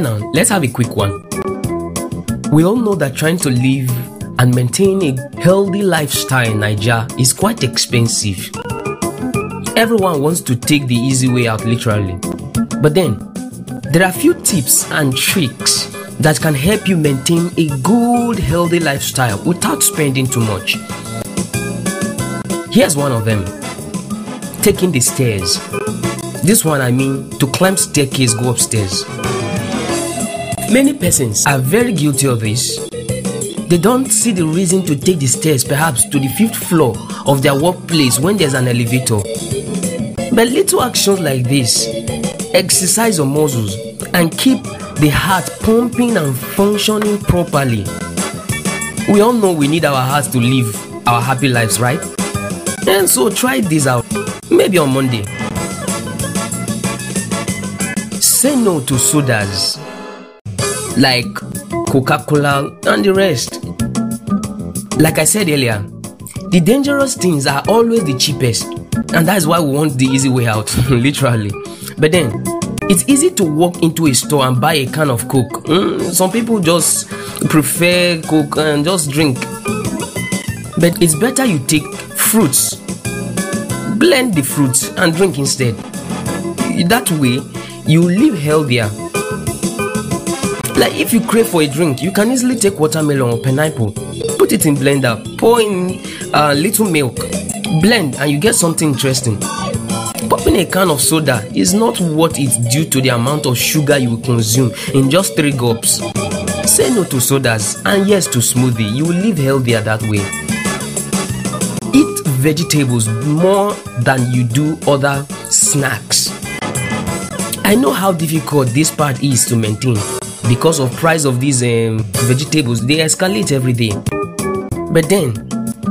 now let's have a quick one. We all know that trying to live and maintain a healthy lifestyle in Nigeria is quite expensive. Everyone wants to take the easy way out, literally. But then, there are a few tips and tricks that can help you maintain a good, healthy lifestyle without spending too much. Here's one of them taking the stairs. This one, I mean, to climb staircase, go upstairs. Many persons are very guilty of this. They don't see the reason to take the stairs, perhaps to the fifth floor of their workplace when there's an elevator. But little actions like this exercise your muscles and keep the heart pumping and functioning properly. We all know we need our hearts to live our happy lives, right? And so try this out, maybe on Monday. Say no to sodas like Coca Cola and the rest. Like I said earlier, the dangerous things are always the cheapest, and that's why we want the easy way out, literally. But then, it's easy to walk into a store and buy a can of Coke. Mm, some people just prefer Coke and just drink. But it's better you take fruits, blend the fruits, and drink instead. That way, you live healthier. Like if you crave for a drink, you can easily take watermelon or pineapple, put it in blender, pour in a little milk, blend, and you get something interesting. Popping a can of soda is not what it's due to the amount of sugar you will consume in just three gulps. Say no to sodas and yes to smoothie. You will live healthier that way. Eat vegetables more than you do other snacks. I know how difficult this part is to maintain because of price of these um, vegetables they escalate every day. But then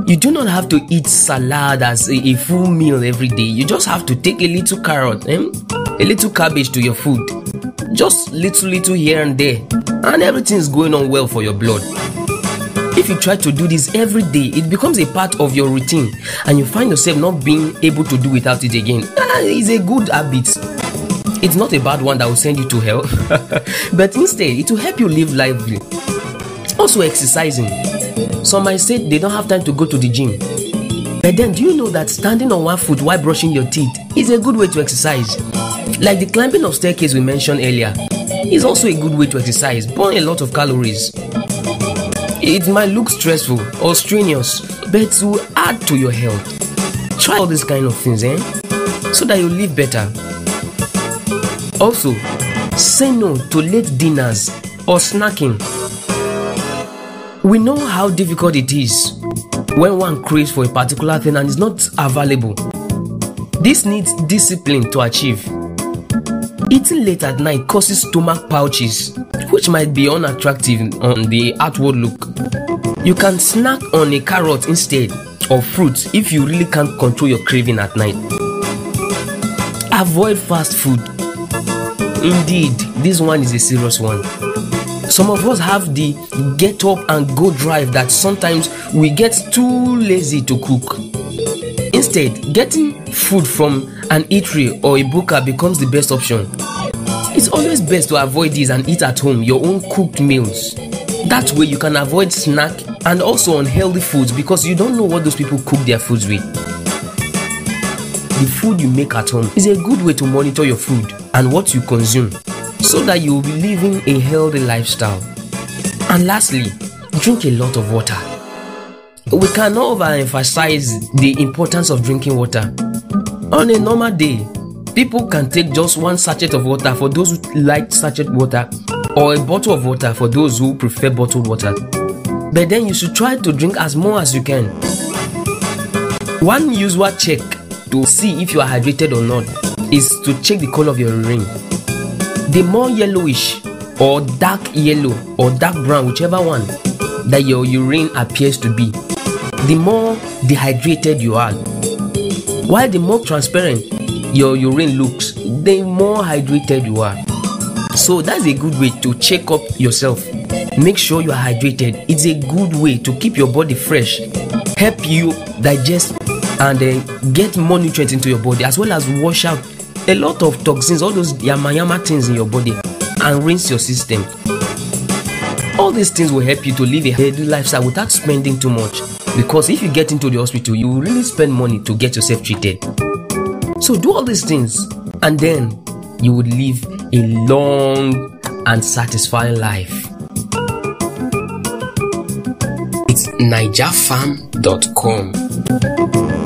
you do not have to eat salad as a, a full meal every day. You just have to take a little carrot eh? a little cabbage to your food. Just little little here and there. And everything is going on well for your blood. If you try to do this every day it becomes a part of your routine. And you find yourself not being able to do without it again. Ah, it's a good habit it's not a bad one that will send you to hell, but instead, it will help you live lively. Also, exercising. Some might say they don't have time to go to the gym. But then, do you know that standing on one foot while brushing your teeth is a good way to exercise? Like the climbing of staircase we mentioned earlier, is also a good way to exercise, burn a lot of calories. It might look stressful or strenuous, but it will add to your health. Try all these kind of things, eh? So that you live better. Also, say no to late dinners or snacking. We know how difficult it is when one craves for a particular thing and is not available. This needs discipline to achieve. Eating late at night causes stomach pouches, which might be unattractive on the outward look. You can snack on a carrot instead of fruit if you really can't control your craving at night. Avoid fast food Indeed, this one is a serious one. Some of us have the get up and go drive that sometimes we get too lazy to cook. Instead, getting food from an eatery or a buka becomes the best option. It's always best to avoid this and eat at home your own cooked meals. That way, you can avoid snack and also unhealthy foods because you don't know what those people cook their foods with. The food you make at home is a good way to monitor your food and what you consume so that you will be living a healthy lifestyle. And lastly, drink a lot of water. We cannot overemphasize the importance of drinking water. On a normal day, people can take just one sachet of water for those who like sachet water or a bottle of water for those who prefer bottled water. But then you should try to drink as more as you can. One usual check to see if you are hydrated or not is to check the color of your urine. The more yellowish or dark yellow or dark brown, whichever one that your urine appears to be, the more dehydrated you are. While the more transparent your urine looks, the more hydrated you are. So that's a good way to check up yourself. Make sure you are hydrated. It's a good way to keep your body fresh, help you digest and uh, get more nutrients into your body as well as wash out a lot of toxins all those yama yama things in your body and rinse your system. All these things will help you to live a healthy lifestyle without spending too much. Because if you get into the hospital, you will really spend money to get yourself treated. So do all these things and then you would live a long and satisfying life. It's nigerfarm.com.